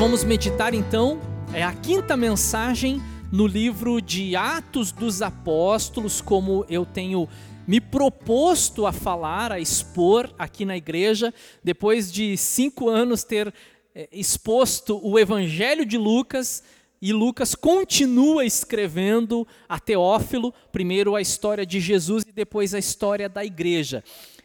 vamos meditar então, é a quinta mensagem no livro de Atos dos Apóstolos, como eu tenho me proposto a falar, a expor aqui na igreja, depois de cinco anos ter é, exposto o Evangelho de Lucas, e Lucas continua escrevendo a Teófilo, primeiro a história de Jesus e depois a história da igreja.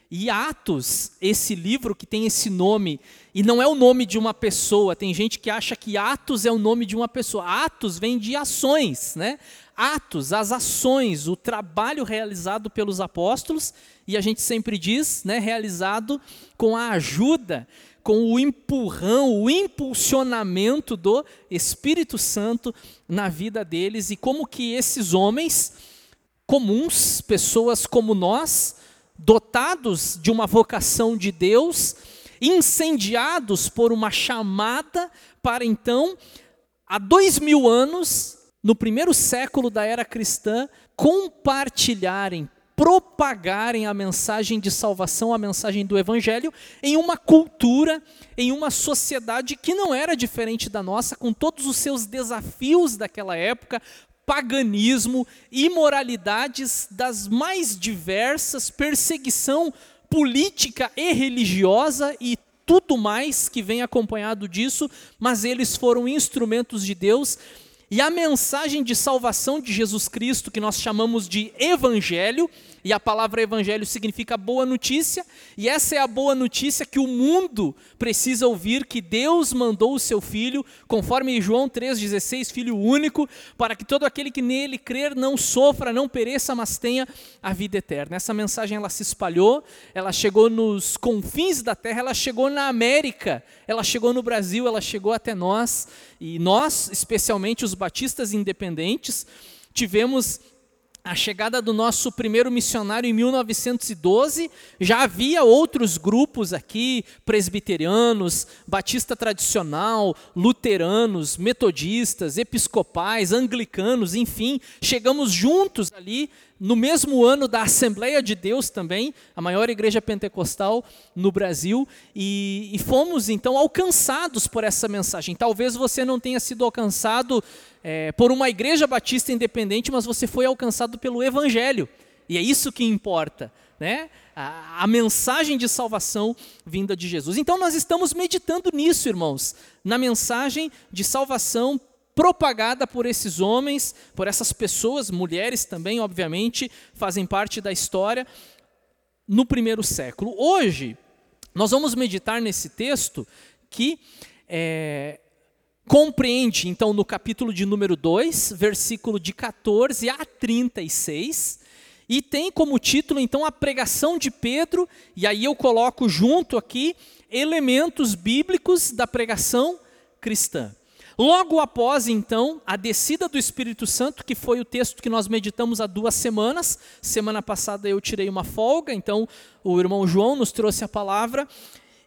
E Atos, esse livro que tem esse nome, e não é o nome de uma pessoa, tem gente que acha que Atos é o nome de uma pessoa. Atos vem de ações, né? Atos, as ações, o trabalho realizado pelos apóstolos, e a gente sempre diz, né, realizado com a ajuda, com o empurrão, o impulsionamento do Espírito Santo na vida deles e como que esses homens comuns, pessoas como nós, dotados de uma vocação de Deus, incendiados por uma chamada para então, há dois mil anos, no primeiro século da era cristã, compartilharem, propagarem a mensagem de salvação, a mensagem do Evangelho, em uma cultura, em uma sociedade que não era diferente da nossa, com todos os seus desafios daquela época, paganismo, imoralidades das mais diversas, perseguição política e religiosa e tudo mais que vem acompanhado disso, mas eles foram instrumentos de Deus. E a mensagem de salvação de Jesus Cristo, que nós chamamos de Evangelho, e a palavra evangelho significa boa notícia, e essa é a boa notícia que o mundo precisa ouvir: que Deus mandou o seu filho, conforme João 3,16, filho único, para que todo aquele que nele crer não sofra, não pereça, mas tenha a vida eterna. Essa mensagem ela se espalhou, ela chegou nos confins da terra, ela chegou na América, ela chegou no Brasil, ela chegou até nós, e nós, especialmente os batistas independentes, tivemos a chegada do nosso primeiro missionário em 1912, já havia outros grupos aqui, presbiterianos, batista tradicional, luteranos, metodistas, episcopais, anglicanos, enfim, chegamos juntos ali no mesmo ano da Assembleia de Deus também, a maior igreja pentecostal no Brasil, e, e fomos então alcançados por essa mensagem. Talvez você não tenha sido alcançado é, por uma igreja batista independente, mas você foi alcançado pelo Evangelho. E é isso que importa, né? A, a, mensagem de salvação vinda de Jesus. Então nós estamos meditando nisso, irmãos, na mensagem de salvação propagada por esses homens, por essas pessoas, mulheres também, obviamente, fazem parte da história no primeiro século. Hoje, nós vamos meditar nesse texto que é, compreende, então, no capítulo de número 2, versículo de 14 a 36, e tem como título, então, a pregação de Pedro, e aí eu coloco junto aqui elementos bíblicos da pregação cristã. Logo após, então, a descida do Espírito Santo, que foi o texto que nós meditamos há duas semanas, semana passada eu tirei uma folga, então o irmão João nos trouxe a palavra,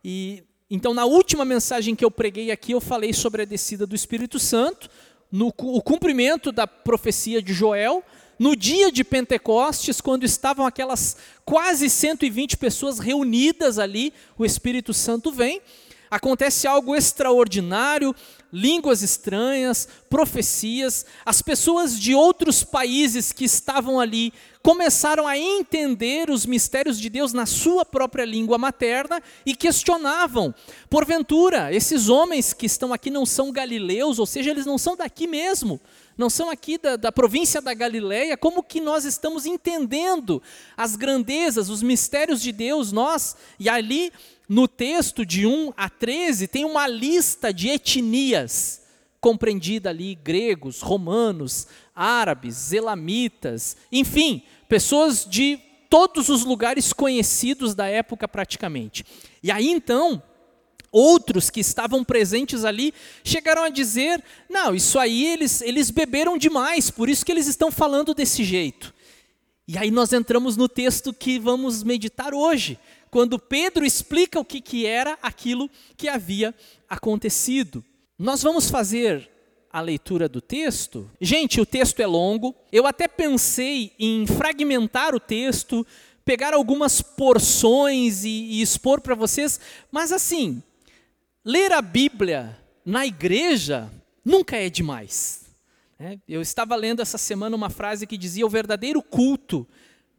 e então, na última mensagem que eu preguei aqui, eu falei sobre a descida do Espírito Santo, no o cumprimento da profecia de Joel, no dia de Pentecostes, quando estavam aquelas quase 120 pessoas reunidas ali, o Espírito Santo vem acontece algo extraordinário, línguas estranhas, profecias. As pessoas de outros países que estavam ali começaram a entender os mistérios de Deus na sua própria língua materna e questionavam: porventura, esses homens que estão aqui não são galileus, ou seja, eles não são daqui mesmo, não são aqui da, da província da Galileia, como que nós estamos entendendo as grandezas, os mistérios de Deus, nós, e ali no texto de 1 a 13 tem uma lista de etnias compreendida ali gregos, romanos, árabes, elamitas, enfim, pessoas de todos os lugares conhecidos da época praticamente. E aí então, outros que estavam presentes ali chegaram a dizer: "Não, isso aí eles eles beberam demais, por isso que eles estão falando desse jeito". E aí nós entramos no texto que vamos meditar hoje, quando Pedro explica o que, que era aquilo que havia acontecido. Nós vamos fazer a leitura do texto. Gente, o texto é longo. Eu até pensei em fragmentar o texto, pegar algumas porções e, e expor para vocês, mas assim, ler a Bíblia na igreja nunca é demais. Né? Eu estava lendo essa semana uma frase que dizia: o verdadeiro culto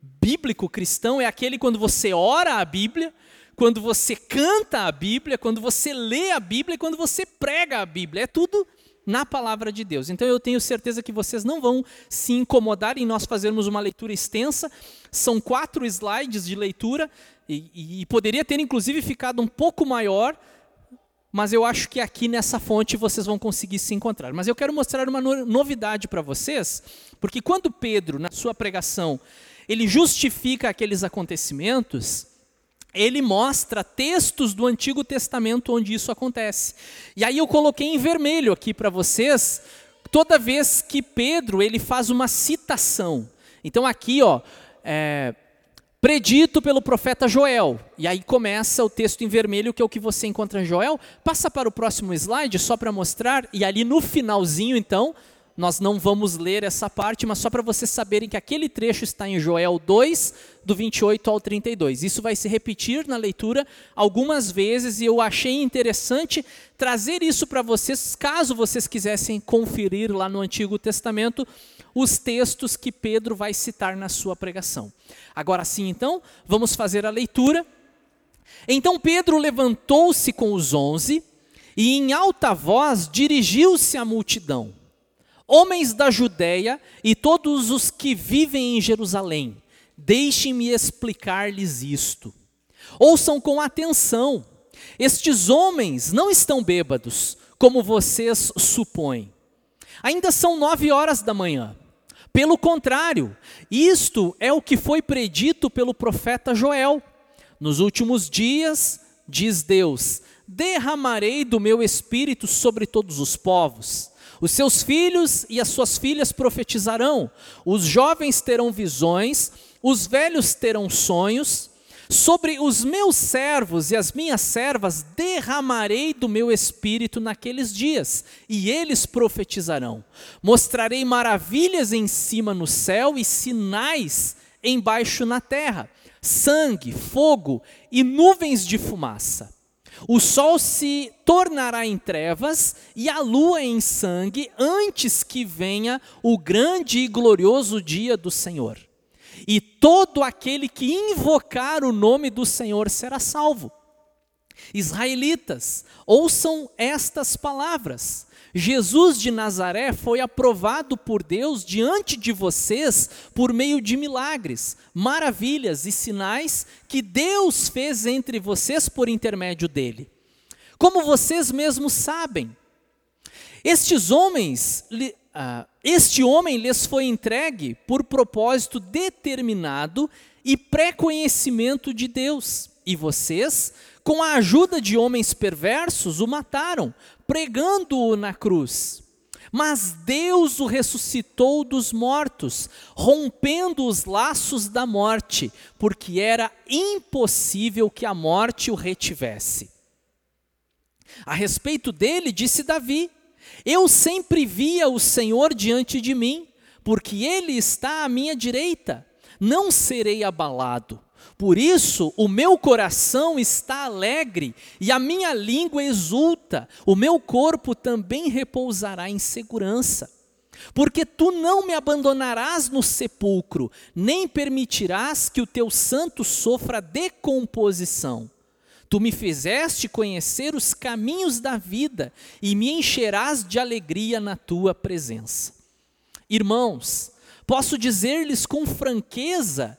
bíblico cristão é aquele quando você ora a Bíblia, quando você canta a Bíblia, quando você lê a Bíblia e quando você prega a Bíblia. É tudo na palavra de Deus. Então eu tenho certeza que vocês não vão se incomodar em nós fazermos uma leitura extensa. São quatro slides de leitura e, e, poderia ter inclusive ficado um pouco maior, mas eu acho que aqui nessa fonte vocês vão conseguir se encontrar. Mas eu quero mostrar uma novidade para vocês, porque quando Pedro, na sua pregação, ele justifica aqueles acontecimentos, ele mostra textos do Antigo Testamento onde isso acontece. E aí eu coloquei em vermelho aqui para vocês, toda vez que Pedro ele faz uma citação. Então aqui, ó, é, predito pelo profeta Joel. E aí começa o texto em vermelho, que é o que você encontra em Joel. Passa para o próximo slide, só para mostrar. E ali no finalzinho, então, nós não vamos ler essa parte, mas só para vocês saberem que aquele trecho está em Joel 2, do 28 ao 32. Isso vai se repetir na leitura algumas vezes e eu achei interessante trazer isso para vocês, caso vocês quisessem conferir lá no Antigo Testamento os textos que Pedro vai citar na sua pregação. Agora sim, então, vamos fazer a leitura. Então Pedro levantou-se com os onze e em alta voz dirigiu-se à multidão Homens da Judéia e todos os que vivem em Jerusalém, deixem-me explicar-lhes isto. Ouçam com atenção. Estes homens não estão bêbados, como vocês supõem. Ainda são nove horas da manhã. Pelo contrário, isto é o que foi predito pelo profeta Joel. Nos últimos dias, diz Deus, derramarei do meu espírito sobre todos os povos os seus filhos e as suas filhas profetizarão, os jovens terão visões, os velhos terão sonhos. Sobre os meus servos e as minhas servas derramarei do meu espírito naqueles dias, e eles profetizarão. Mostrarei maravilhas em cima no céu e sinais embaixo na terra: sangue, fogo e nuvens de fumaça. O sol se tornará em trevas e a lua em sangue antes que venha o grande e glorioso dia do Senhor. E todo aquele que invocar o nome do Senhor será salvo. Israelitas, ouçam estas palavras. Jesus de Nazaré foi aprovado por Deus diante de vocês por meio de milagres, maravilhas e sinais que Deus fez entre vocês por intermédio dele. Como vocês mesmos sabem, estes homens, uh, este homem lhes foi entregue por propósito determinado e pré-conhecimento de Deus, e vocês, com a ajuda de homens perversos, o mataram, pregando-o na cruz. Mas Deus o ressuscitou dos mortos, rompendo os laços da morte, porque era impossível que a morte o retivesse. A respeito dele, disse Davi: Eu sempre via o Senhor diante de mim, porque ele está à minha direita, não serei abalado. Por isso, o meu coração está alegre e a minha língua exulta, o meu corpo também repousará em segurança. Porque tu não me abandonarás no sepulcro, nem permitirás que o teu santo sofra decomposição. Tu me fizeste conhecer os caminhos da vida e me encherás de alegria na tua presença. Irmãos, posso dizer-lhes com franqueza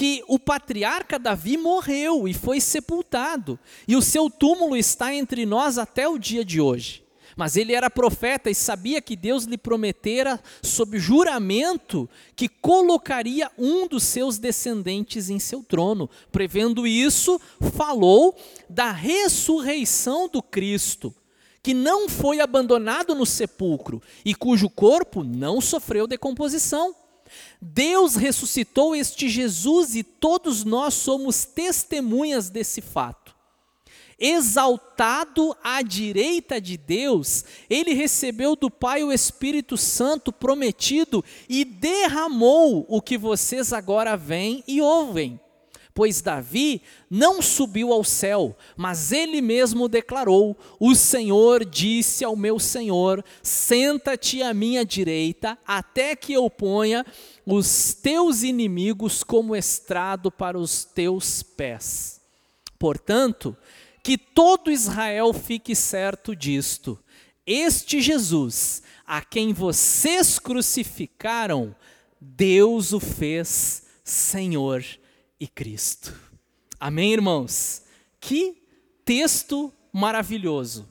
que o patriarca Davi morreu e foi sepultado, e o seu túmulo está entre nós até o dia de hoje. Mas ele era profeta e sabia que Deus lhe prometera, sob juramento, que colocaria um dos seus descendentes em seu trono. Prevendo isso, falou da ressurreição do Cristo, que não foi abandonado no sepulcro e cujo corpo não sofreu decomposição. Deus ressuscitou este Jesus e todos nós somos testemunhas desse fato. Exaltado à direita de Deus, ele recebeu do Pai o Espírito Santo prometido e derramou o que vocês agora veem e ouvem. Pois Davi não subiu ao céu, mas ele mesmo declarou: O Senhor disse ao meu Senhor: Senta-te à minha direita, até que eu ponha os teus inimigos como estrado para os teus pés. Portanto, que todo Israel fique certo disto: este Jesus, a quem vocês crucificaram, Deus o fez Senhor e Cristo. Amém, irmãos? Que texto maravilhoso.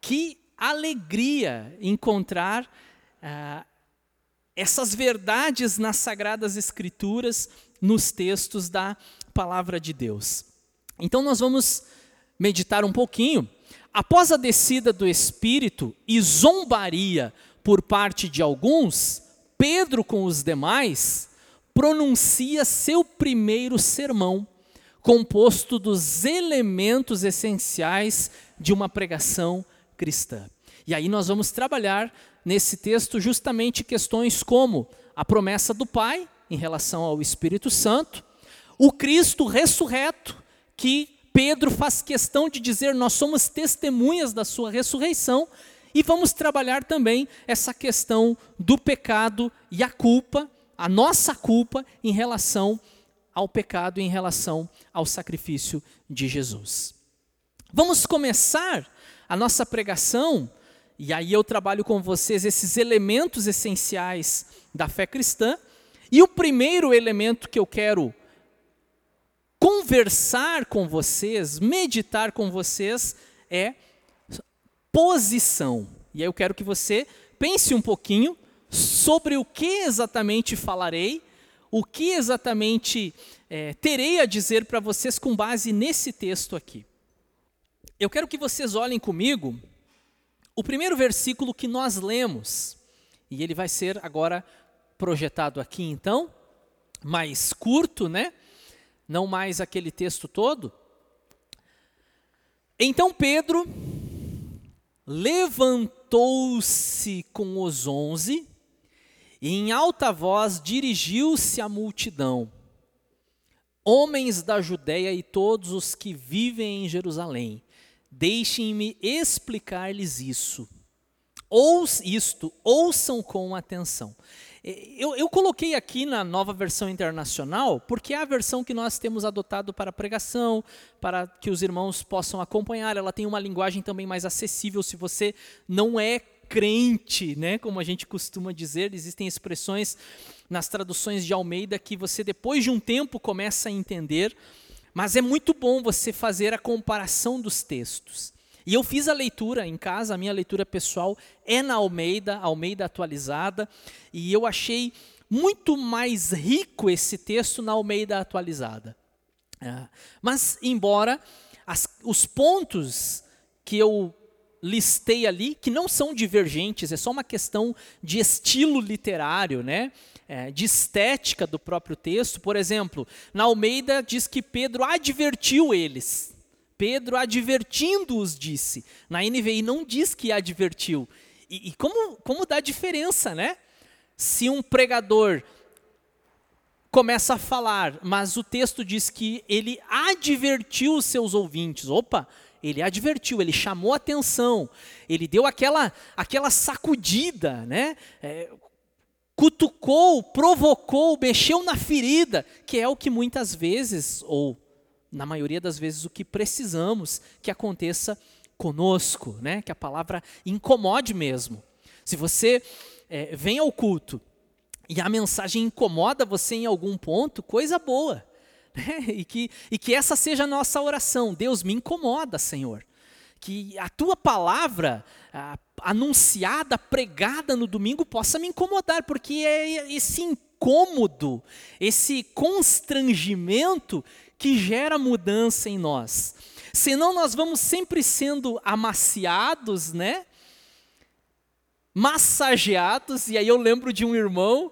Que alegria encontrar ah, essas verdades nas Sagradas Escrituras, nos textos da palavra de Deus. Então, nós vamos meditar um pouquinho. Após a descida do Espírito e zombaria por parte de alguns, Pedro, com os demais, pronuncia seu primeiro sermão, composto dos elementos essenciais de uma pregação cristã. E aí nós vamos trabalhar nesse texto justamente questões como a promessa do Pai em relação ao Espírito Santo, o Cristo ressurreto, que Pedro faz questão de dizer nós somos testemunhas da sua ressurreição, e vamos trabalhar também essa questão do pecado e a culpa, a nossa culpa em relação ao pecado, em relação ao sacrifício de Jesus. Vamos começar a nossa pregação, e aí eu trabalho com vocês esses elementos essenciais da fé cristã. E o primeiro elemento que eu quero conversar com vocês, meditar com vocês, é posição. E aí eu quero que você pense um pouquinho sobre o que exatamente falarei, o que exatamente é, terei a dizer para vocês com base nesse texto aqui. Eu quero que vocês olhem comigo o primeiro versículo que nós lemos, e ele vai ser agora projetado aqui então, mais curto, né? Não mais aquele texto todo. Então Pedro levantou-se com os onze e em alta voz dirigiu-se à multidão: Homens da Judéia e todos os que vivem em Jerusalém, deixem-me explicar-lhes isso. Ou isto, ouçam com atenção. Eu, eu, coloquei aqui na nova versão internacional, porque é a versão que nós temos adotado para pregação, para que os irmãos possam acompanhar. Ela tem uma linguagem também mais acessível se você não é crente, né? Como a gente costuma dizer, existem expressões nas traduções de Almeida que você depois de um tempo começa a entender, mas é muito bom você fazer a comparação dos textos. E eu fiz a leitura em casa, a minha leitura pessoal é na Almeida, Almeida atualizada, e eu achei muito mais rico esse texto na Almeida atualizada. É, mas, embora as, os pontos que eu listei ali, que não são divergentes, é só uma questão de estilo literário, né? É, de estética do próprio texto. Por exemplo, na Almeida diz que Pedro advertiu eles. Pedro advertindo-os disse. Na NVI não diz que advertiu. E, e como, como dá diferença, né? Se um pregador começa a falar, mas o texto diz que ele advertiu os seus ouvintes. Opa, ele advertiu, ele chamou atenção, ele deu aquela, aquela sacudida, né? É, cutucou, provocou, mexeu na ferida, que é o que muitas vezes, ou na maioria das vezes, o que precisamos que aconteça conosco, né? que a palavra incomode mesmo. Se você é, vem ao culto e a mensagem incomoda você em algum ponto, coisa boa. Né? E, que, e que essa seja a nossa oração. Deus, me incomoda, Senhor. Que a tua palavra anunciada, pregada no domingo, possa me incomodar, porque é esse incômodo, esse constrangimento que gera mudança em nós. Senão nós vamos sempre sendo amaciados, né? Massageados, e aí eu lembro de um irmão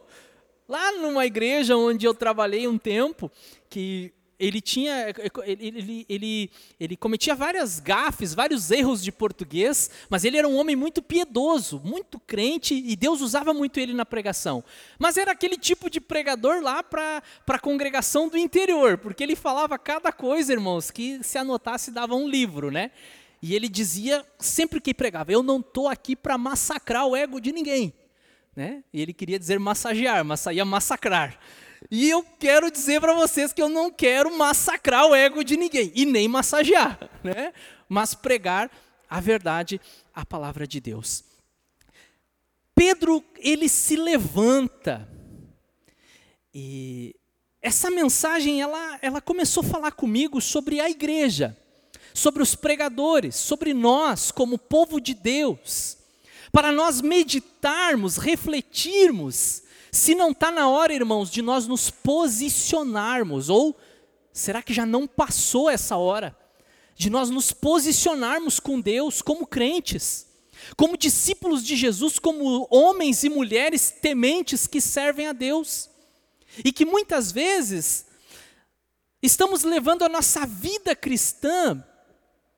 lá numa igreja onde eu trabalhei um tempo, que ele tinha ele, ele, ele, ele, cometia várias gafes, vários erros de português, mas ele era um homem muito piedoso, muito crente e Deus usava muito ele na pregação. Mas era aquele tipo de pregador lá para a congregação do interior, porque ele falava cada coisa, irmãos, que se anotasse dava um livro, né? E ele dizia sempre que pregava: Eu não estou aqui para massacrar o ego de ninguém. Né? E ele queria dizer massagear, mas saía massacrar. E eu quero dizer para vocês que eu não quero massacrar o ego de ninguém e nem massagear, né? Mas pregar a verdade, a palavra de Deus. Pedro, ele se levanta. E essa mensagem, ela, ela começou a falar comigo sobre a igreja, sobre os pregadores, sobre nós como povo de Deus, para nós meditarmos, refletirmos se não está na hora, irmãos, de nós nos posicionarmos, ou será que já não passou essa hora? De nós nos posicionarmos com Deus como crentes, como discípulos de Jesus, como homens e mulheres tementes que servem a Deus. E que muitas vezes estamos levando a nossa vida cristã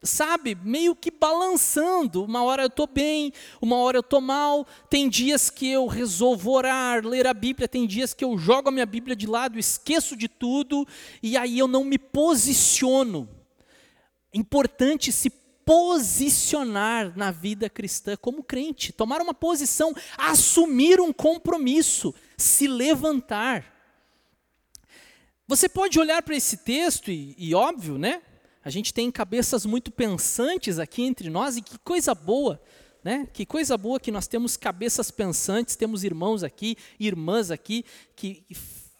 sabe, meio que balançando. Uma hora eu estou bem, uma hora eu estou mal. Tem dias que eu resolvo orar, ler a Bíblia, tem dias que eu jogo a minha Bíblia de lado, esqueço de tudo e aí eu não me posiciono. Importante se posicionar na vida cristã como crente, tomar uma posição, assumir um compromisso, se levantar. Você pode olhar para esse texto e, e óbvio, né? A gente tem cabeças muito pensantes aqui entre nós e que coisa boa, né? Que coisa boa que nós temos cabeças pensantes, temos irmãos aqui, irmãs aqui que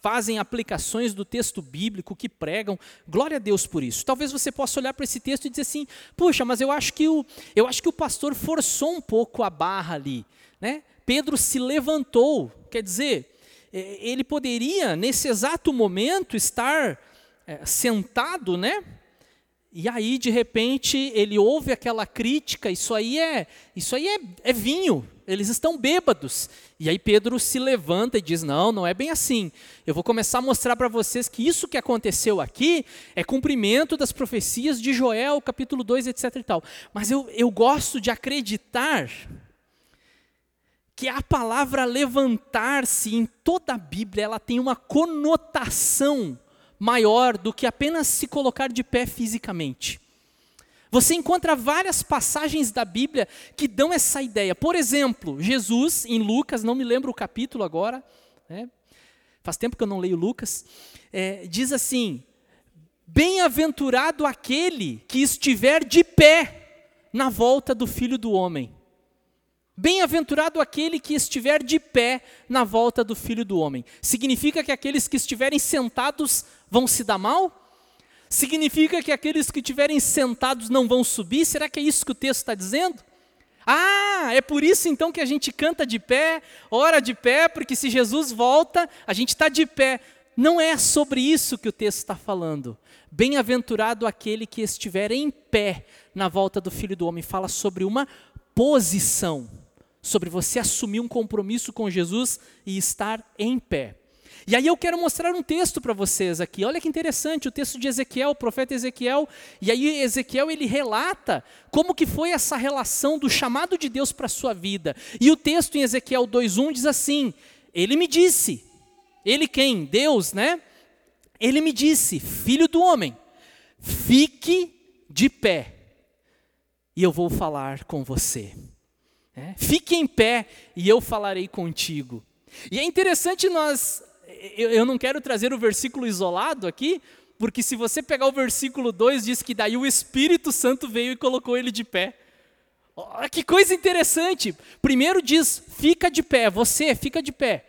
fazem aplicações do texto bíblico, que pregam. Glória a Deus por isso. Talvez você possa olhar para esse texto e dizer assim: "Puxa, mas eu acho que o eu acho que o pastor forçou um pouco a barra ali", né? Pedro se levantou, quer dizer, é, ele poderia nesse exato momento estar é, sentado, né? E aí, de repente, ele ouve aquela crítica, isso aí é, isso aí é, é, vinho, eles estão bêbados. E aí Pedro se levanta e diz: Não, não é bem assim. Eu vou começar a mostrar para vocês que isso que aconteceu aqui é cumprimento das profecias de Joel, capítulo 2, etc. E tal. Mas eu, eu gosto de acreditar que a palavra levantar-se em toda a Bíblia ela tem uma conotação maior do que apenas se colocar de pé fisicamente. Você encontra várias passagens da Bíblia que dão essa ideia. Por exemplo, Jesus, em Lucas, não me lembro o capítulo agora, né? faz tempo que eu não leio Lucas, é, diz assim: Bem-aventurado aquele que estiver de pé na volta do filho do homem. Bem-aventurado aquele que estiver de pé na volta do filho do homem. Significa que aqueles que estiverem sentados vão se dar mal? Significa que aqueles que estiverem sentados não vão subir? Será que é isso que o texto está dizendo? Ah, é por isso então que a gente canta de pé, ora de pé, porque se Jesus volta, a gente está de pé. Não é sobre isso que o texto está falando. Bem-aventurado aquele que estiver em pé na volta do Filho do Homem. Fala sobre uma posição sobre você assumir um compromisso com Jesus e estar em pé. E aí eu quero mostrar um texto para vocês aqui. Olha que interessante, o texto de Ezequiel, o profeta Ezequiel. E aí Ezequiel ele relata como que foi essa relação do chamado de Deus para a sua vida. E o texto em Ezequiel 2:1 diz assim: Ele me disse, ele quem? Deus, né? Ele me disse, filho do homem, fique de pé, e eu vou falar com você. É, fique em pé e eu falarei contigo. E é interessante nós, eu, eu não quero trazer o versículo isolado aqui, porque se você pegar o versículo 2, diz que daí o Espírito Santo veio e colocou ele de pé. Oh, que coisa interessante. Primeiro diz, fica de pé, você fica de pé.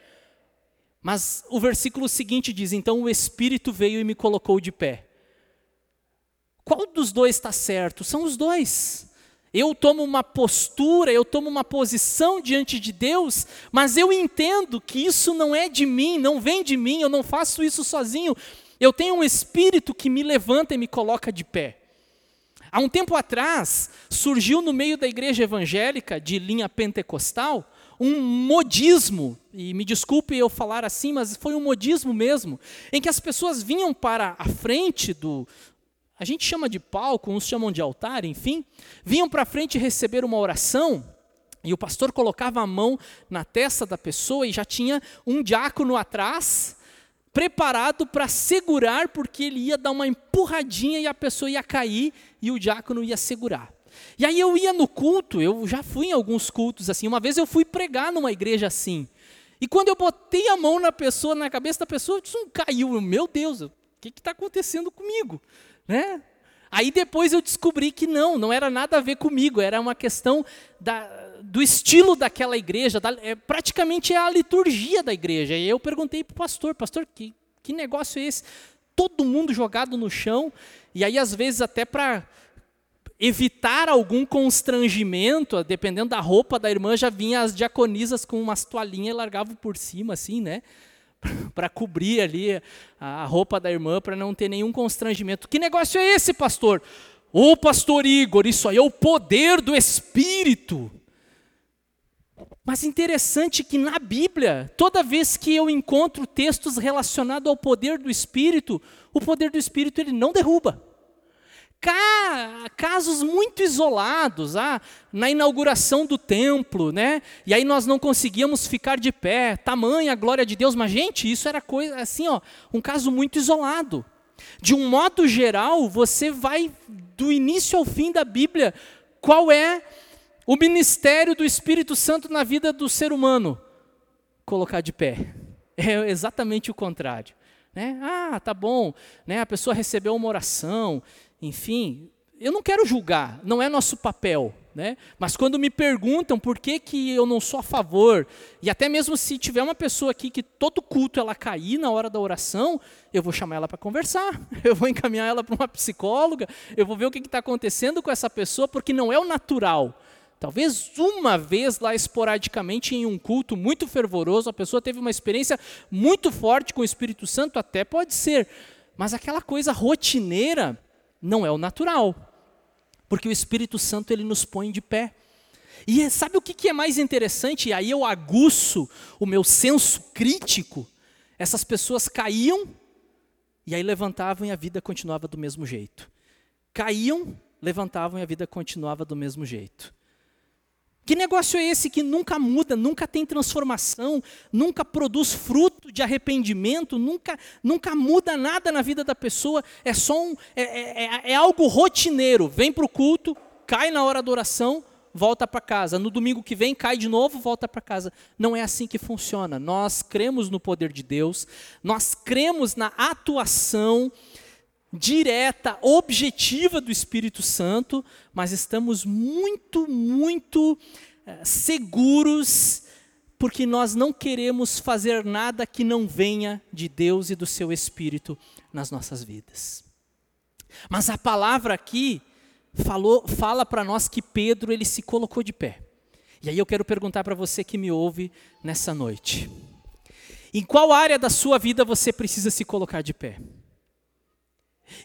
Mas o versículo seguinte diz, então o Espírito veio e me colocou de pé. Qual dos dois está certo? São os dois. Eu tomo uma postura, eu tomo uma posição diante de Deus, mas eu entendo que isso não é de mim, não vem de mim, eu não faço isso sozinho. Eu tenho um espírito que me levanta e me coloca de pé. Há um tempo atrás, surgiu no meio da igreja evangélica de linha pentecostal um modismo e me desculpe eu falar assim, mas foi um modismo mesmo, em que as pessoas vinham para a frente do. A gente chama de palco, uns chamam de altar, enfim, vinham para frente receber uma oração, e o pastor colocava a mão na testa da pessoa e já tinha um diácono atrás, preparado para segurar, porque ele ia dar uma empurradinha e a pessoa ia cair e o diácono ia segurar. E aí eu ia no culto, eu já fui em alguns cultos assim. Uma vez eu fui pregar numa igreja assim. E quando eu botei a mão na pessoa, na cabeça da pessoa, isso caiu. Meu Deus, o que está acontecendo comigo? Né? Aí depois eu descobri que não, não era nada a ver comigo, era uma questão da, do estilo daquela igreja, da, é, praticamente é a liturgia da igreja. E eu perguntei para o pastor, pastor, que, que negócio é esse? Todo mundo jogado no chão, e aí às vezes até para evitar algum constrangimento, dependendo da roupa da irmã, já vinha as diaconisas com umas toalhinhas e largavam por cima, assim, né? Para cobrir ali a roupa da irmã, para não ter nenhum constrangimento. Que negócio é esse, pastor? Ô, pastor Igor, isso aí é o poder do Espírito. Mas interessante que na Bíblia, toda vez que eu encontro textos relacionados ao poder do Espírito, o poder do Espírito ele não derruba casos muito isolados, ah, na inauguração do templo, né? E aí nós não conseguíamos ficar de pé, tamanha a glória de Deus, mas gente, isso era coisa assim, ó, um caso muito isolado. De um modo geral, você vai do início ao fim da Bíblia, qual é o ministério do Espírito Santo na vida do ser humano? Colocar de pé. É exatamente o contrário. Né? Ah, tá bom, né? a pessoa recebeu uma oração, enfim, eu não quero julgar, não é nosso papel. Né? Mas quando me perguntam por que, que eu não sou a favor, e até mesmo se tiver uma pessoa aqui que todo culto ela cair na hora da oração, eu vou chamar ela para conversar, eu vou encaminhar ela para uma psicóloga, eu vou ver o que está acontecendo com essa pessoa, porque não é o natural. Talvez uma vez lá esporadicamente em um culto muito fervoroso, a pessoa teve uma experiência muito forte com o Espírito Santo, até pode ser, mas aquela coisa rotineira, não é o natural. Porque o Espírito Santo ele nos põe de pé. E sabe o que é mais interessante? E aí eu aguço o meu senso crítico. Essas pessoas caíam e aí levantavam e a vida continuava do mesmo jeito. Caíam, levantavam e a vida continuava do mesmo jeito. Que negócio é esse que nunca muda, nunca tem transformação, nunca produz fruto de arrependimento, nunca, nunca muda nada na vida da pessoa? É só um, é, é, é, é algo rotineiro. Vem para o culto, cai na hora da oração, volta para casa. No domingo que vem, cai de novo, volta para casa. Não é assim que funciona. Nós cremos no poder de Deus, nós cremos na atuação direta, objetiva do Espírito Santo, mas estamos muito, muito eh, seguros, porque nós não queremos fazer nada que não venha de Deus e do seu Espírito nas nossas vidas. Mas a palavra aqui falou, fala para nós que Pedro ele se colocou de pé. E aí eu quero perguntar para você que me ouve nessa noite: em qual área da sua vida você precisa se colocar de pé?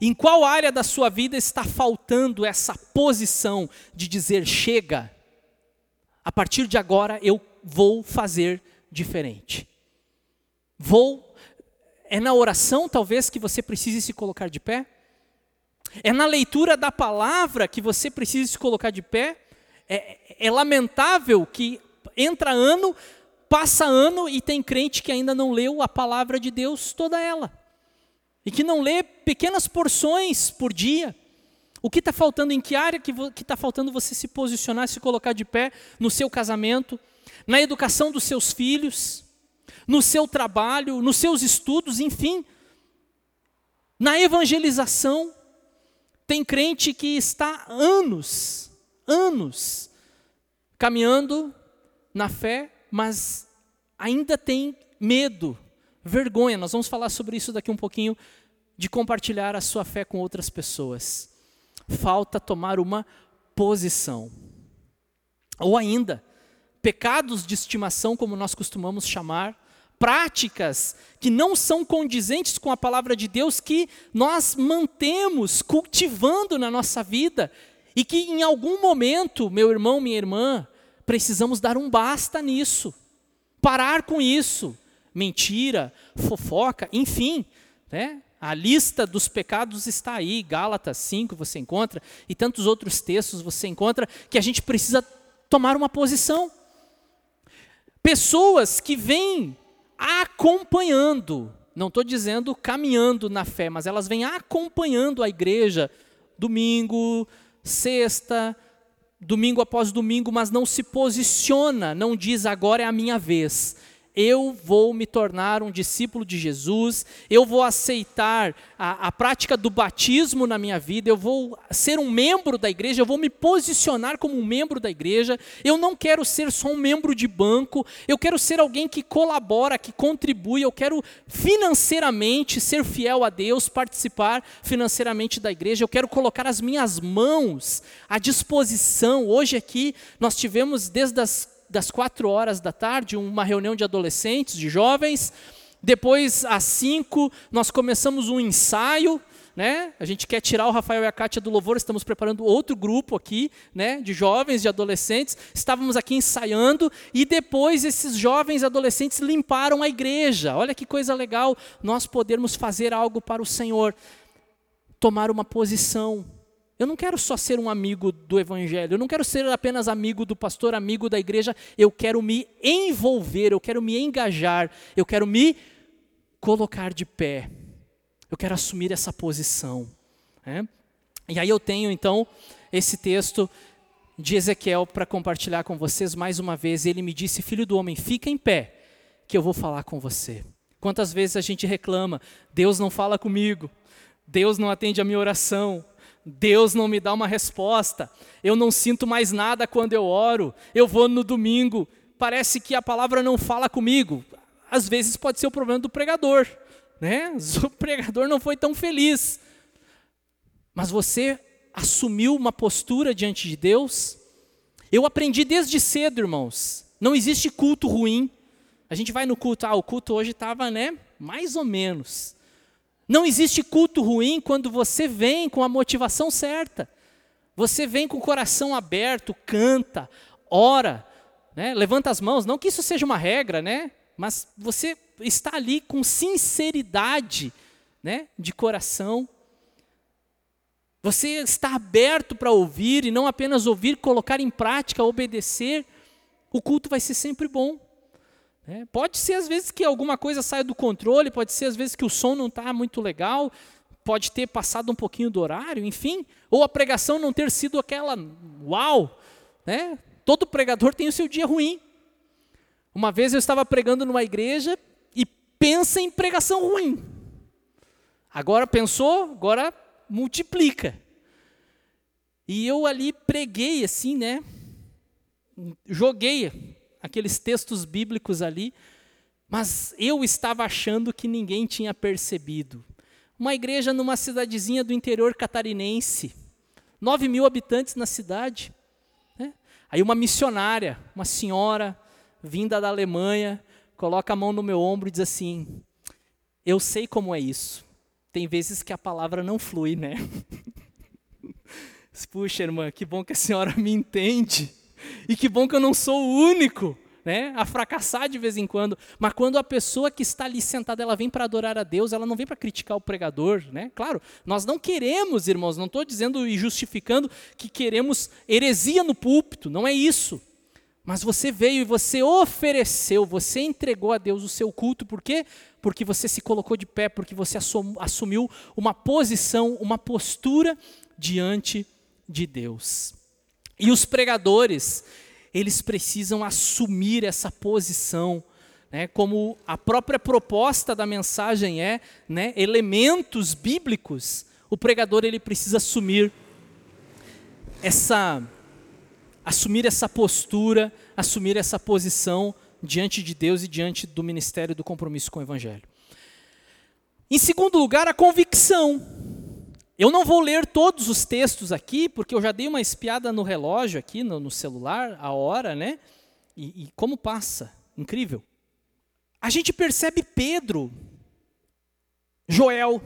Em qual área da sua vida está faltando essa posição de dizer chega? A partir de agora eu vou fazer diferente. Vou é na oração talvez que você precise se colocar de pé? É na leitura da palavra que você precisa se colocar de pé? É, é lamentável que entra ano, passa ano e tem crente que ainda não leu a palavra de Deus toda ela e que não lê pequenas porções por dia. O que está faltando, em que área que está faltando você se posicionar, se colocar de pé no seu casamento, na educação dos seus filhos, no seu trabalho, nos seus estudos, enfim. Na evangelização, tem crente que está anos, anos, caminhando na fé, mas ainda tem medo vergonha. Nós vamos falar sobre isso daqui um pouquinho, de compartilhar a sua fé com outras pessoas. Falta tomar uma posição. Ou ainda, pecados de estimação, como nós costumamos chamar, práticas que não são condizentes com a palavra de Deus, que nós mantemos cultivando na nossa vida e que em algum momento, meu irmão, minha irmã, precisamos dar um basta nisso parar com isso. Mentira, fofoca, enfim, né? A lista dos pecados está aí, Gálatas 5 você encontra, e tantos outros textos você encontra, que a gente precisa tomar uma posição. Pessoas que vêm acompanhando, não estou dizendo caminhando na fé, mas elas vêm acompanhando a igreja domingo, sexta, domingo após domingo, mas não se posiciona, não diz agora é a minha vez eu vou me tornar um discípulo de Jesus, eu vou aceitar a, a, prática do batismo na minha vida, eu vou ser um membro da igreja, eu vou me posicionar como um membro da igreja, eu não quero ser só um membro de banco, eu quero ser alguém que colabora, que contribui, eu quero financeiramente ser fiel a Deus, participar financeiramente da igreja, eu quero colocar as minhas mãos à disposição. Hoje aqui nós tivemos desde as das quatro horas da tarde, uma reunião de adolescentes, de jovens. Depois, às cinco, nós começamos um ensaio. Né? A gente quer tirar o Rafael e a Kátia do louvor, estamos preparando outro grupo aqui, né, de jovens, de adolescentes. Estávamos aqui ensaiando e depois esses jovens adolescentes limparam a igreja. Olha que coisa legal nós podermos fazer algo para o Senhor. Tomar uma posição, eu não quero só ser um amigo do Evangelho, eu não quero ser apenas amigo do pastor, amigo da igreja, eu quero me envolver, eu quero me engajar, eu quero me colocar de pé, eu quero assumir essa posição. Né? E aí eu tenho então esse texto de Ezequiel para compartilhar com vocês mais uma vez. Ele me disse: Filho do homem, fica em pé, que eu vou falar com você. Quantas vezes a gente reclama, Deus não fala comigo, Deus não atende a minha oração, Deus não me dá uma resposta, eu não sinto mais nada quando eu oro, eu vou no domingo, parece que a palavra não fala comigo. Às vezes pode ser o problema do pregador, né? O pregador não foi tão feliz. Mas você assumiu uma postura diante de Deus? Eu aprendi desde cedo, irmãos. Não existe culto ruim. A gente vai no culto, ah, o culto hoje estava, né? Mais ou menos. Não existe culto ruim quando você vem com a motivação certa. Você vem com o coração aberto, canta, ora, né? levanta as mãos. Não que isso seja uma regra, né? mas você está ali com sinceridade né? de coração. Você está aberto para ouvir e não apenas ouvir, colocar em prática, obedecer. O culto vai ser sempre bom. É, pode ser às vezes que alguma coisa saia do controle, pode ser às vezes que o som não está muito legal, pode ter passado um pouquinho do horário, enfim, ou a pregação não ter sido aquela uau, né? Todo pregador tem o seu dia ruim. Uma vez eu estava pregando numa igreja e pensa em pregação ruim. Agora pensou, agora multiplica. E eu ali preguei assim, né? Joguei aqueles textos bíblicos ali, mas eu estava achando que ninguém tinha percebido. Uma igreja numa cidadezinha do interior catarinense, 9 mil habitantes na cidade. Né? Aí uma missionária, uma senhora vinda da Alemanha, coloca a mão no meu ombro e diz assim: Eu sei como é isso. Tem vezes que a palavra não flui, né? Puxa, irmã, que bom que a senhora me entende. E que bom que eu não sou o único né, a fracassar de vez em quando. Mas quando a pessoa que está ali sentada, ela vem para adorar a Deus, ela não vem para criticar o pregador. Né? Claro, nós não queremos, irmãos, não estou dizendo e justificando que queremos heresia no púlpito, não é isso. Mas você veio e você ofereceu, você entregou a Deus o seu culto, por quê? Porque você se colocou de pé, porque você assumiu uma posição, uma postura diante de Deus. E os pregadores, eles precisam assumir essa posição. Né, como a própria proposta da mensagem é, né, elementos bíblicos, o pregador ele precisa assumir essa assumir essa postura, assumir essa posição diante de Deus e diante do ministério do compromisso com o evangelho. Em segundo lugar, a convicção. Eu não vou ler todos os textos aqui, porque eu já dei uma espiada no relógio aqui, no, no celular, a hora, né? E, e como passa, incrível. A gente percebe Pedro, Joel,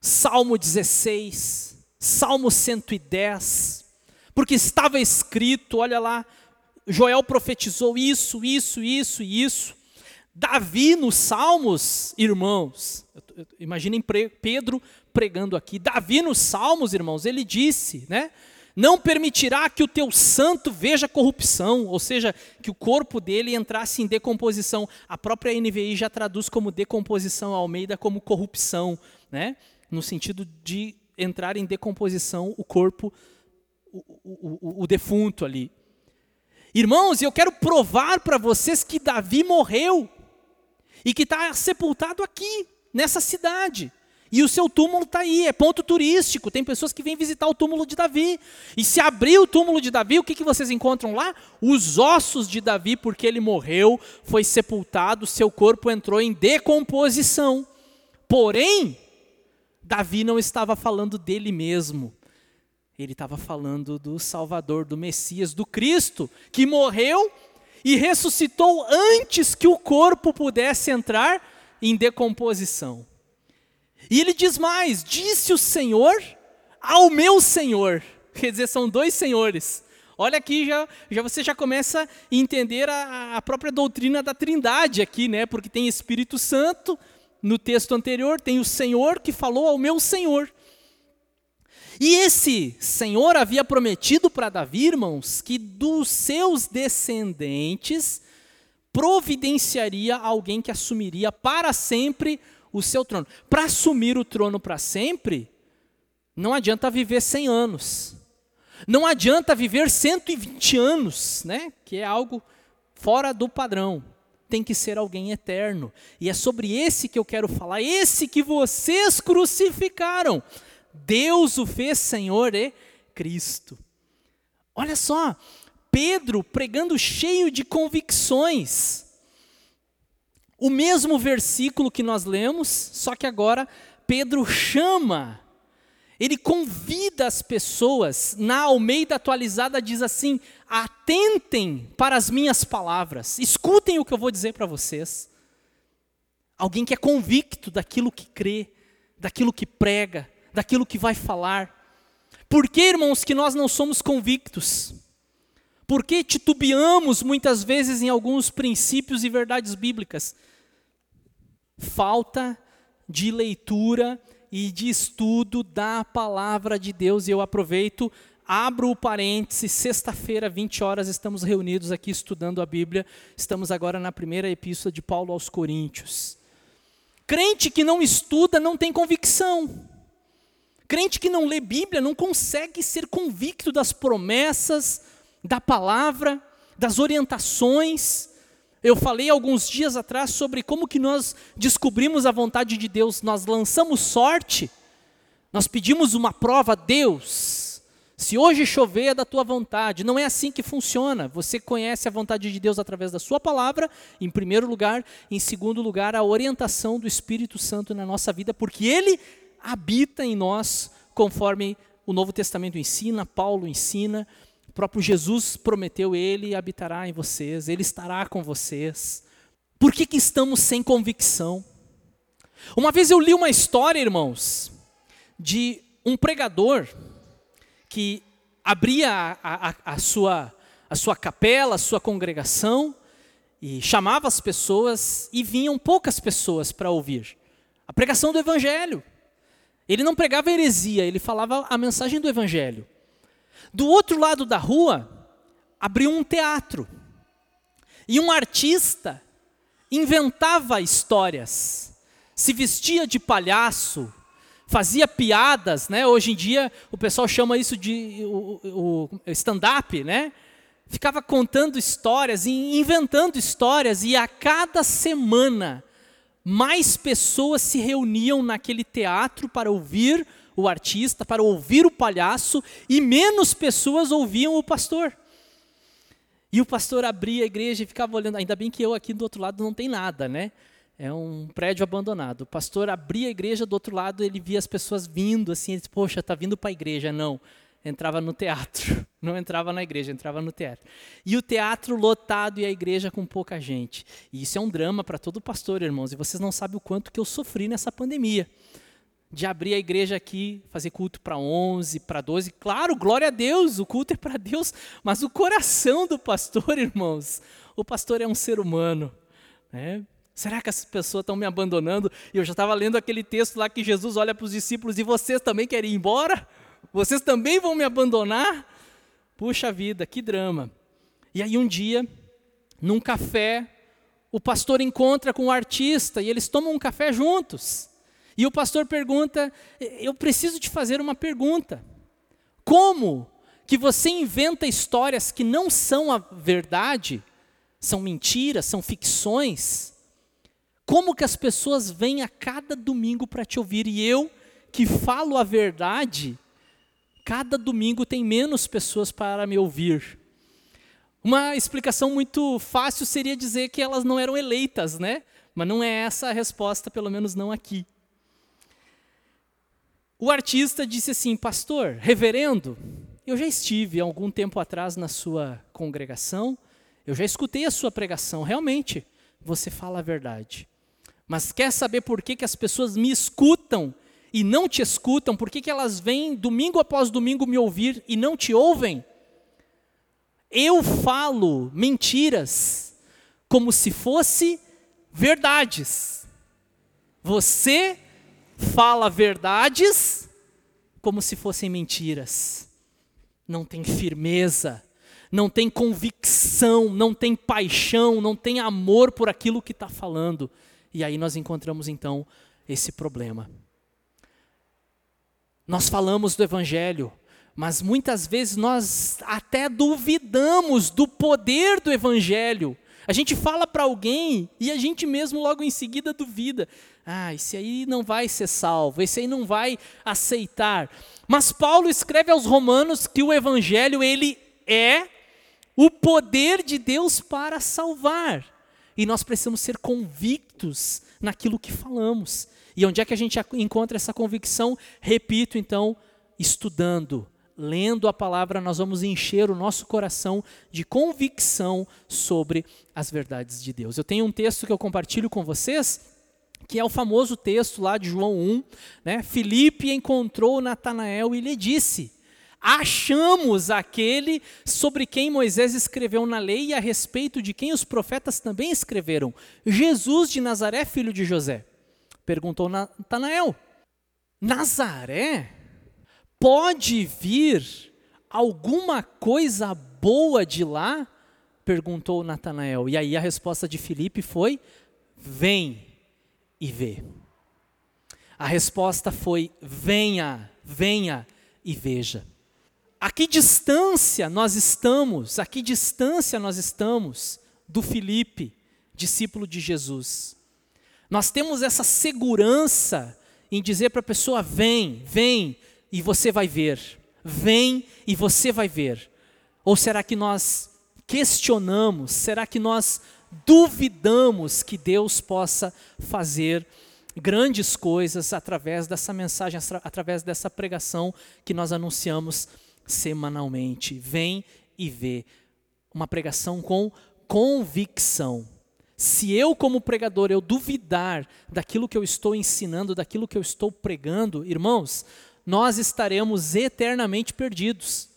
Salmo 16, Salmo 110, porque estava escrito, olha lá, Joel profetizou isso, isso, isso e isso. Davi nos Salmos, irmãos, imaginem Pedro pregando aqui. Davi nos Salmos, irmãos, ele disse, né? Não permitirá que o teu santo veja corrupção, ou seja, que o corpo dele entrasse em decomposição. A própria NVI já traduz como decomposição, Almeida como corrupção, né? No sentido de entrar em decomposição o corpo, o, o, o, o defunto ali. Irmãos, eu quero provar para vocês que Davi morreu e que está sepultado aqui, nessa cidade. E o seu túmulo está aí, é ponto turístico. Tem pessoas que vêm visitar o túmulo de Davi. E se abrir o túmulo de Davi, o que, que vocês encontram lá? Os ossos de Davi, porque ele morreu, foi sepultado, seu corpo entrou em decomposição. Porém, Davi não estava falando dele mesmo. Ele estava falando do Salvador, do Messias, do Cristo, que morreu e ressuscitou antes que o corpo pudesse entrar em decomposição. E ele diz mais: disse o Senhor ao meu Senhor. Quer dizer, são dois senhores. Olha aqui, já, já você já começa a entender a, a própria doutrina da Trindade aqui, né? Porque tem Espírito Santo no texto anterior, tem o Senhor que falou ao meu Senhor. E esse Senhor havia prometido para Davi, irmãos, que dos seus descendentes providenciaria alguém que assumiria para sempre o seu trono. Para assumir o trono para sempre, não adianta viver 100 anos. Não adianta viver 120 anos, né? que é algo fora do padrão. Tem que ser alguém eterno. E é sobre esse que eu quero falar, esse que vocês crucificaram. Deus o fez Senhor e Cristo. Olha só, Pedro pregando cheio de convicções. O mesmo versículo que nós lemos, só que agora Pedro chama, ele convida as pessoas, na Almeida atualizada diz assim: atentem para as minhas palavras, escutem o que eu vou dizer para vocês. Alguém que é convicto daquilo que crê, daquilo que prega, daquilo que vai falar. Por que, irmãos, que nós não somos convictos? Por que titubeamos muitas vezes em alguns princípios e verdades bíblicas? falta de leitura e de estudo da palavra de Deus. E eu aproveito, abro o parêntese, sexta-feira, 20 horas, estamos reunidos aqui estudando a Bíblia. Estamos agora na primeira epístola de Paulo aos Coríntios. Crente que não estuda não tem convicção. Crente que não lê Bíblia não consegue ser convicto das promessas, da palavra, das orientações. Eu falei alguns dias atrás sobre como que nós descobrimos a vontade de Deus. Nós lançamos sorte, nós pedimos uma prova a Deus. Se hoje chover é da tua vontade. Não é assim que funciona. Você conhece a vontade de Deus através da sua palavra, em primeiro lugar. Em segundo lugar, a orientação do Espírito Santo na nossa vida, porque Ele habita em nós, conforme o Novo Testamento ensina, Paulo ensina. O próprio Jesus prometeu, Ele habitará em vocês, Ele estará com vocês. Por que, que estamos sem convicção? Uma vez eu li uma história, irmãos, de um pregador que abria a, a, a, sua, a sua capela, a sua congregação, e chamava as pessoas, e vinham poucas pessoas para ouvir. A pregação do Evangelho. Ele não pregava heresia, ele falava a mensagem do Evangelho. Do outro lado da rua, abriu um teatro. E um artista inventava histórias, se vestia de palhaço, fazia piadas, né? Hoje em dia o pessoal chama isso de o, o stand-up, né? Ficava contando histórias inventando histórias e a cada semana mais pessoas se reuniam naquele teatro para ouvir o artista, para ouvir o palhaço, e menos pessoas ouviam o pastor. E o pastor abria a igreja e ficava olhando. Ainda bem que eu aqui do outro lado não tem nada, né? É um prédio abandonado. O pastor abria a igreja do outro lado, ele via as pessoas vindo assim, ele disse, poxa, tá vindo para a igreja. Não, entrava no teatro. Não entrava na igreja, entrava no teatro. E o teatro lotado e a igreja com pouca gente. E isso é um drama para todo pastor, irmãos. E vocês não sabem o quanto que eu sofri nessa pandemia. de abrir a igreja aqui, fazer culto para 11, para 12. Claro, glória a Deus, o culto é para Deus, mas o coração do pastor, irmãos, o pastor é um ser humano. Né? Será que as pessoas estão me abandonando? E eu já estava lendo aquele texto lá que Jesus olha para os discípulos e vocês também querem ir embora? Vocês também vão me abandonar? Puxa vida, que drama. E aí um dia, num café, o pastor encontra com o artista e eles tomam um café juntos. E o pastor pergunta: Eu preciso te fazer uma pergunta. Como que você inventa histórias que não são a verdade, são mentiras, são ficções? Como que as pessoas vêm a cada domingo para te ouvir e eu, que falo a verdade, cada domingo tem menos pessoas para me ouvir? Uma explicação muito fácil seria dizer que elas não eram eleitas, né? Mas não é essa a resposta, pelo menos não aqui. O artista disse assim: Pastor, reverendo, eu já estive algum tempo atrás na sua congregação, eu já escutei a sua pregação, realmente, você fala a verdade. Mas quer saber por que, que as pessoas me escutam e não te escutam? Por que, que elas vêm domingo após domingo me ouvir e não te ouvem? Eu falo mentiras como se fosse verdades. Você fala verdades como se fossem mentiras. Não tem firmeza, não tem convicção, não tem paixão, não tem amor por aquilo que está falando. E aí nós encontramos então esse problema. Nós falamos do Evangelho, mas muitas vezes nós até duvidamos do poder do Evangelho. A gente fala para alguém e a gente mesmo logo em seguida duvida. Ah, esse aí não vai ser salvo, esse aí não vai aceitar. Mas Paulo escreve aos Romanos que o evangelho ele é o poder de Deus para salvar. E nós precisamos ser convictos naquilo que falamos. E onde é que a gente encontra essa convicção? Repito, então, estudando, lendo a palavra, nós vamos encher o nosso coração de convicção sobre as verdades de Deus. Eu tenho um texto que eu compartilho com vocês, que é o famoso texto lá de João 1, né? Filipe encontrou Natanael e lhe disse: Achamos aquele sobre quem Moisés escreveu na lei e a respeito de quem os profetas também escreveram, Jesus de Nazaré, filho de José. Perguntou Natanael: Nazaré? Pode vir alguma coisa boa de lá? Perguntou Natanael. E aí a resposta de Filipe foi: Vem e vê. A resposta foi: Venha, venha e veja. A que distância nós estamos? A que distância nós estamos do Filipe, discípulo de Jesus? Nós temos essa segurança em dizer para a pessoa: vem, vem, e você vai ver. Vem e você vai ver. Ou será que nós questionamos? Será que nós duvidamos que Deus possa fazer grandes coisas através dessa mensagem, através dessa pregação que nós anunciamos semanalmente? Vem e vê. Uma pregação com convicção. Se eu, como pregador, eu duvidar daquilo que eu estou ensinando, daquilo que eu estou pregando, irmãos, nós estaremos eternamente perdidos.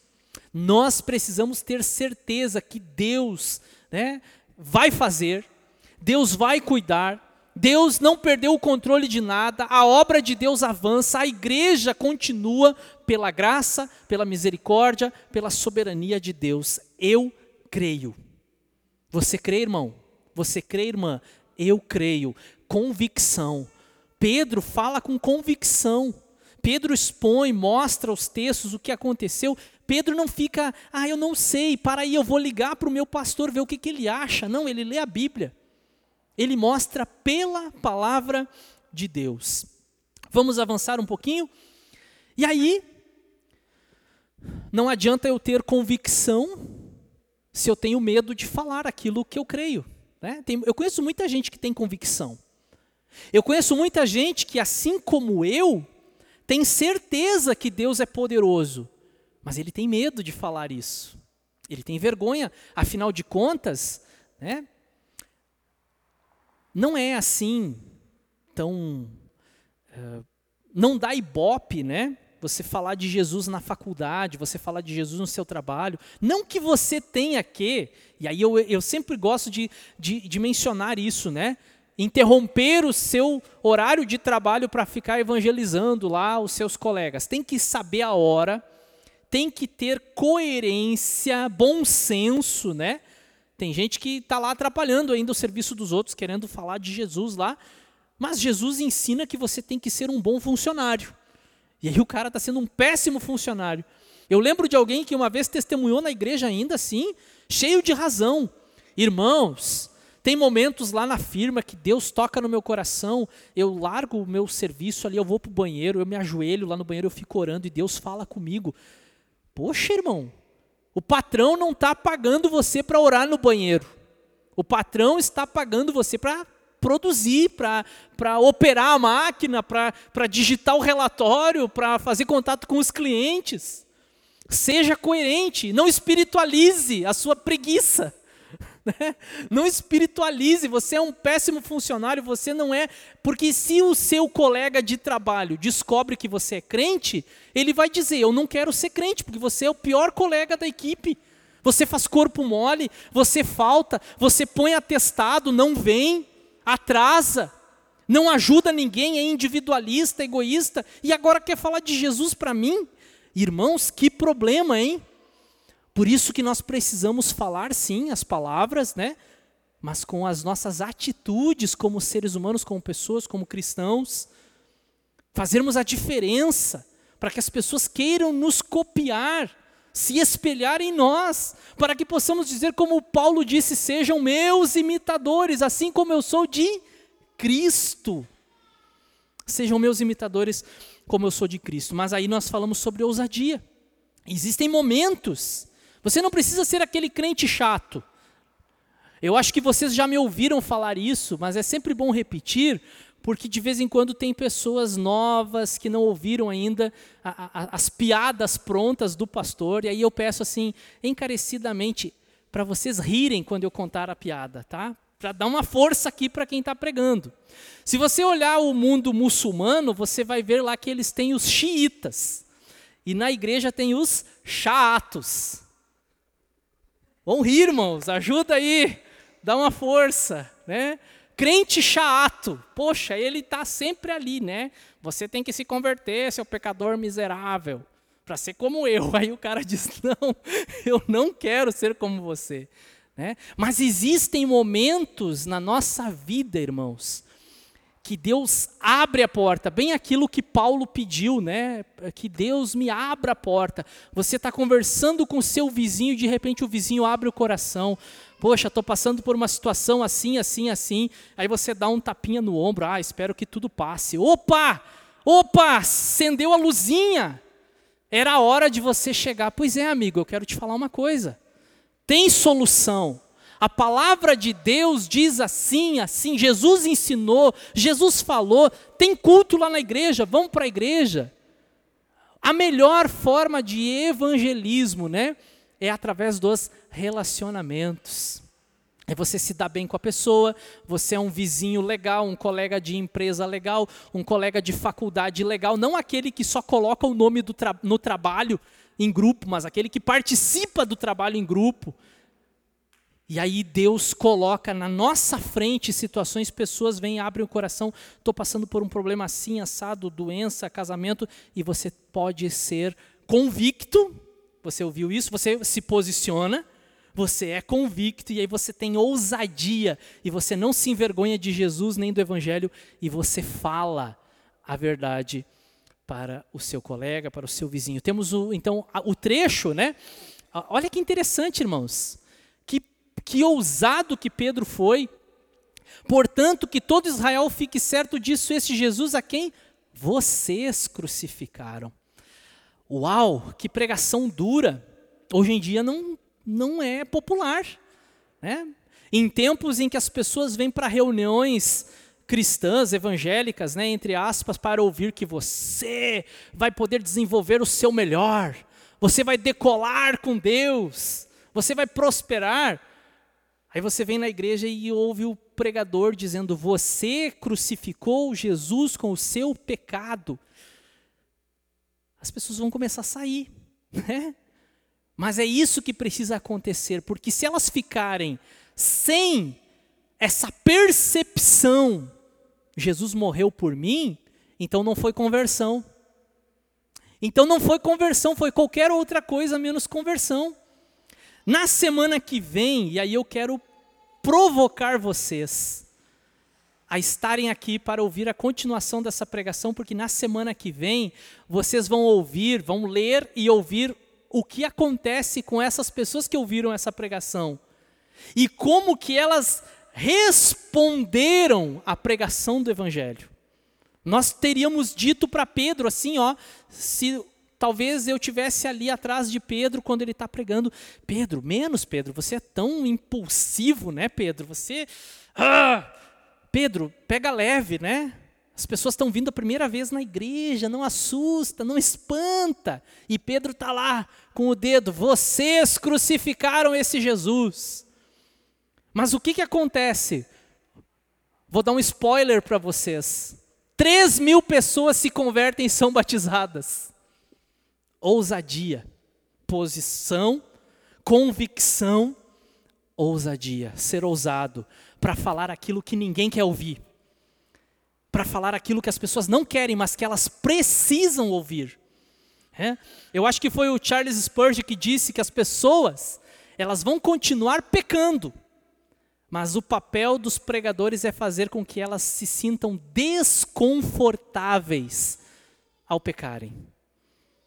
Nós precisamos ter certeza que Deus né, vai fazer, Deus vai cuidar, Deus não perdeu o controle de nada, a obra de Deus avança, a igreja continua pela graça, pela misericórdia, pela soberania de Deus. Eu creio. Você crê, irmão? Você crê, irmã? Eu creio. Convicção. Pedro fala com convicção. Pedro expõe, mostra os textos, o que aconteceu. Pedro não fica, ah, eu não sei, para aí, eu vou ligar para o meu pastor ver o que, que ele acha. Não, ele lê a Bíblia. Ele mostra pela palavra de Deus. Vamos avançar um pouquinho? E aí, não adianta eu ter convicção se eu tenho medo de falar aquilo que eu creio. Né? Tem, eu conheço muita gente que tem convicção. Eu conheço muita gente que, assim como eu, tem certeza que Deus é poderoso, mas ele tem medo de falar isso. Ele tem vergonha, afinal de contas, né? Não é assim tão uh, não dá ibope, né? Você falar de Jesus na faculdade, você falar de Jesus no seu trabalho. Não que você tenha que, e aí eu, eu sempre gosto de, de, de mencionar isso, né? Interromper o seu horário de trabalho para ficar evangelizando lá os seus colegas. Tem que saber a hora, tem que ter coerência, bom senso, né? Tem gente que está lá atrapalhando ainda o serviço dos outros, querendo falar de Jesus lá, mas Jesus ensina que você tem que ser um bom funcionário. E aí o cara está sendo um péssimo funcionário. Eu lembro de alguém que uma vez testemunhou na igreja ainda assim, cheio de razão. Irmãos, tem momentos lá na firma que Deus toca no meu coração, eu largo o meu serviço ali, eu vou para o banheiro, eu me ajoelho lá no banheiro, eu fico orando e Deus fala comigo. Poxa, irmão, o patrão não está pagando você para orar no banheiro. O patrão está pagando você para produzir, para operar a máquina, para digitar o relatório, para fazer contato com os clientes. Seja coerente, não espiritualize a sua preguiça. Né? Não espiritualize, você é um péssimo funcionário, você não é. Porque se o seu colega de trabalho descobre que você é crente, ele vai dizer: Eu não quero ser crente, porque você é o pior colega da equipe. Você faz corpo mole, você falta, você põe atestado, não vem atrasa, não ajuda ninguém, é individualista, egoísta, e agora quer falar de Jesus para mim? Irmãos, que problema, hein? Por isso que nós precisamos falar sim as palavras, né? Mas com as nossas atitudes como seres humanos, como pessoas, como cristãos, fazermos a diferença para que as pessoas queiram nos copiar, se espelhar em nós, para que possamos dizer, como Paulo disse: sejam meus imitadores, assim como eu sou de Cristo. Sejam meus imitadores, como eu sou de Cristo. Mas aí nós falamos sobre ousadia. Existem momentos, você não precisa ser aquele crente chato. Eu acho que vocês já me ouviram falar isso, mas é sempre bom repetir, porque de vez em quando tem pessoas novas que não ouviram ainda a, a, as piadas prontas do pastor, e aí eu peço assim, encarecidamente, para vocês rirem quando eu contar a piada, tá? Para dar uma força aqui para quem está pregando. Se você olhar o mundo muçulmano, você vai ver lá que eles têm os xiitas, e na igreja tem os chatos. Vão rir, irmãos, ajuda aí, dá uma força, né? Crente chato, poxa, ele está sempre ali, né? Você tem que se converter, seu pecador miserável, para ser como eu. Aí o cara diz: Não, eu não quero ser como você. Né? Mas existem momentos na nossa vida, irmãos, que Deus abre a porta, bem aquilo que Paulo pediu, né? Que Deus me abra a porta. Você está conversando com seu vizinho e de repente o vizinho abre o coração. Poxa, estou passando por uma situação assim, assim, assim. Aí você dá um tapinha no ombro. Ah, espero que tudo passe. Opa! Opa! Acendeu a luzinha. Era a hora de você chegar. Pois é, amigo, eu quero te falar uma coisa. Tem solução. A palavra de Deus diz assim, assim. Jesus ensinou, Jesus falou. Tem culto lá na igreja, vamos para a igreja. A melhor forma de evangelismo, né? É através dos relacionamentos. É você se dar bem com a pessoa, você é um vizinho legal, um colega de empresa legal, um colega de faculdade legal, não aquele que só coloca o nome tra no trabalho em grupo, mas aquele que participa do trabalho em grupo. E aí Deus coloca na nossa frente situações, pessoas vêm, abrem o coração, estou passando por um problema assim, assado, doença, casamento, e você pode ser convicto, você ouviu isso, você se posiciona, você é convicto e aí você tem ousadia e você não se envergonha de Jesus nem do Evangelho e você fala a verdade para o seu colega, para o seu vizinho. Temos o, então o trecho, né? Olha que interessante, irmãos. Que, ousado que Pedro foi. Portanto, que todo Israel fique certo disso, esse Jesus a quem vocês crucificaram. Uau, que pregação dura. Hoje em dia não não é popular. Né? Em tempos em que as pessoas vêm para reuniões cristãs, evangélicas, né, entre aspas, para ouvir que você vai poder desenvolver o seu melhor, você vai decolar com Deus, você vai prosperar. Aí você vem na igreja e ouve o pregador dizendo: Você crucificou Jesus com o seu pecado. As pessoas vão começar a sair, né? Mas é isso que precisa acontecer, porque se elas ficarem sem essa percepção, Jesus morreu por mim, então não foi conversão. Então não foi conversão, foi qualquer outra coisa menos conversão. Na semana que vem, e aí eu quero provocar vocês a estarem aqui para ouvir a continuação dessa pregação, porque na semana que vem vocês vão ouvir, vão ler e ouvir o que acontece com essas pessoas que ouviram essa pregação e como que elas responderam à pregação do evangelho. Nós teríamos dito para Pedro assim, ó, se talvez eu tivesse ali atrás de Pedro quando ele está pregando, Pedro, menos Pedro, você é tão impulsivo, né, Pedro? Você, ah, Pedro, pega leve, né? As pessoas estão vindo a primeira vez na igreja, não assusta, não espanta. E Pedro está lá com o dedo, vocês crucificaram esse Jesus. Mas o que, que acontece? Vou dar um spoiler para vocês. 3 mil pessoas se convertem e são batizadas. Ousadia, posição, convicção, ousadia, ser ousado para falar aquilo que ninguém quer ouvir, para falar aquilo que as pessoas não querem, mas que elas precisam ouvir. É? Eu acho que foi o Charles Spurgeon que disse que as pessoas elas vão continuar pecando, mas o papel dos pregadores é fazer com que elas se sintam desconfortáveis ao pecarem.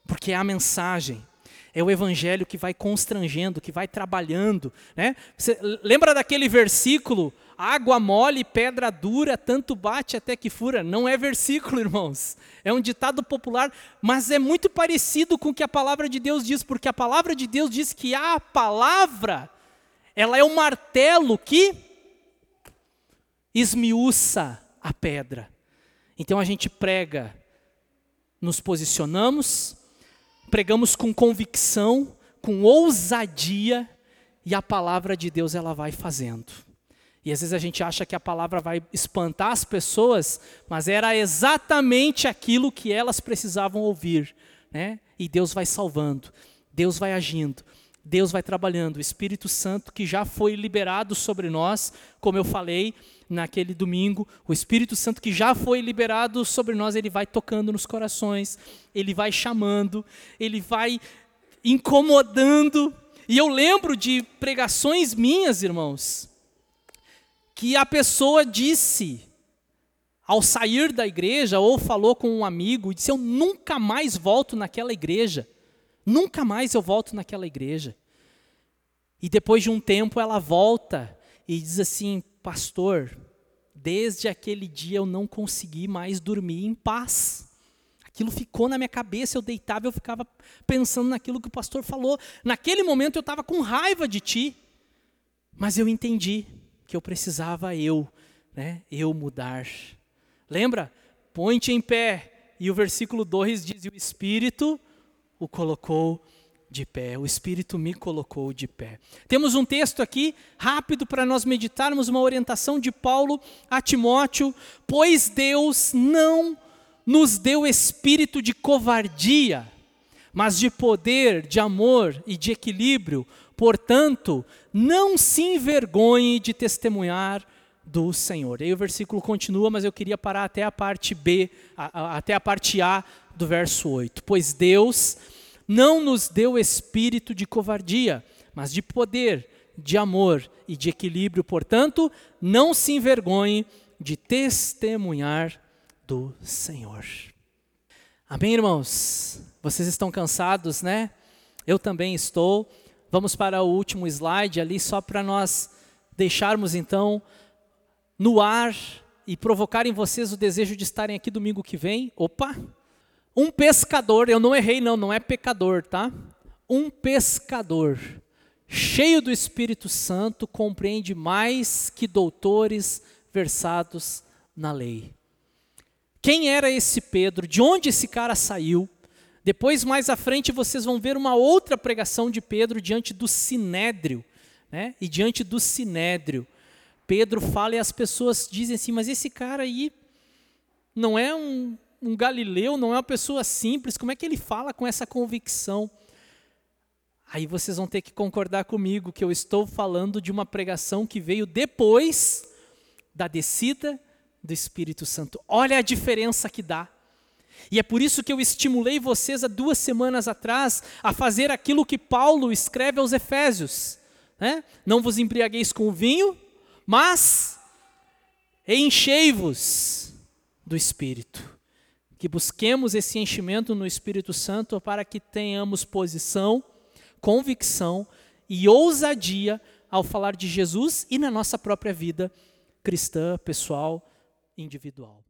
Porque é a mensagem, é o evangelho que vai constrangendo, que vai trabalhando. Né? Você lembra daquele versículo? Água mole, pedra dura, tanto bate até que fura. Não é versículo, irmãos. É um ditado popular, mas é muito parecido com o que a palavra de Deus diz, porque a palavra de Deus diz que a palavra ela é o martelo que esmiuça a pedra. Então a gente prega, nos posicionamos, pregamos com convicção, com ousadia, e a palavra de Deus ela vai fazendo. E às vezes a gente acha que a palavra vai espantar as pessoas, mas era exatamente aquilo que elas precisavam ouvir, né? E Deus vai salvando, Deus vai agindo. Deus vai trabalhando, o Espírito Santo que já foi liberado sobre nós, como eu falei naquele domingo, o Espírito Santo que já foi liberado sobre nós, ele vai tocando nos corações, ele vai chamando, ele vai incomodando. E eu lembro de pregações minhas, irmãos, que a pessoa disse ao sair da igreja ou falou com um amigo, disse: "Eu nunca mais volto naquela igreja". Nunca mais eu volto naquela igreja. E depois de um tempo ela volta e diz assim: Pastor, desde aquele dia eu não consegui mais dormir em paz. Aquilo ficou na minha cabeça, eu deitava, eu ficava pensando naquilo que o pastor falou. Naquele momento eu estava com raiva de ti, mas eu entendi que eu precisava eu, né, eu mudar. Lembra? Põe-te em pé. E o versículo 2 diz: e o Espírito o colocou de pé, o Espírito me colocou de pé. Temos um texto aqui, rápido, para nós meditarmos, uma orientação de Paulo a Timóteo: Pois Deus não nos deu espírito de covardia, mas de poder, de amor e de equilíbrio. Portanto, não se envergonhe de testemunhar do Senhor. E aí o versículo continua, mas eu queria parar até a parte B, a, a, até a parte A do verso 8. Pois Deus não nos deu espírito de covardia, mas de poder, de amor e de equilíbrio. Portanto, não se envergonhe de testemunhar do Senhor. Amém, irmãos? Vocês estão cansados, né? Eu também estou. Vamos para o último slide ali, só para nós deixarmos então no ar e provocar em vocês o desejo de estarem aqui domingo que vem. Opa! Um pescador, eu não errei não, não é pecador, tá? Um pescador cheio do Espírito Santo compreende mais que doutores versados na lei. Quem era esse Pedro? De onde esse cara saiu? Depois, mais à frente, vocês vão ver uma outra pregação de Pedro diante do Sinédrio. Né? E diante do Sinédrio, Pedro fala e as pessoas dizem assim: mas esse cara aí não é um, um galileu, não é uma pessoa simples, como é que ele fala com essa convicção? Aí vocês vão ter que concordar comigo que eu estou falando de uma pregação que veio depois da descida do Espírito Santo. Olha a diferença que dá. E é por isso que eu estimulei vocês há duas semanas atrás a fazer aquilo que Paulo escreve aos Efésios. Né? Não vos embriagueis com vinho, mas enchei-vos do Espírito. Que busquemos esse enchimento no Espírito Santo para que tenhamos posição, convicção e ousadia ao falar de Jesus e na nossa própria vida cristã, pessoal, individual.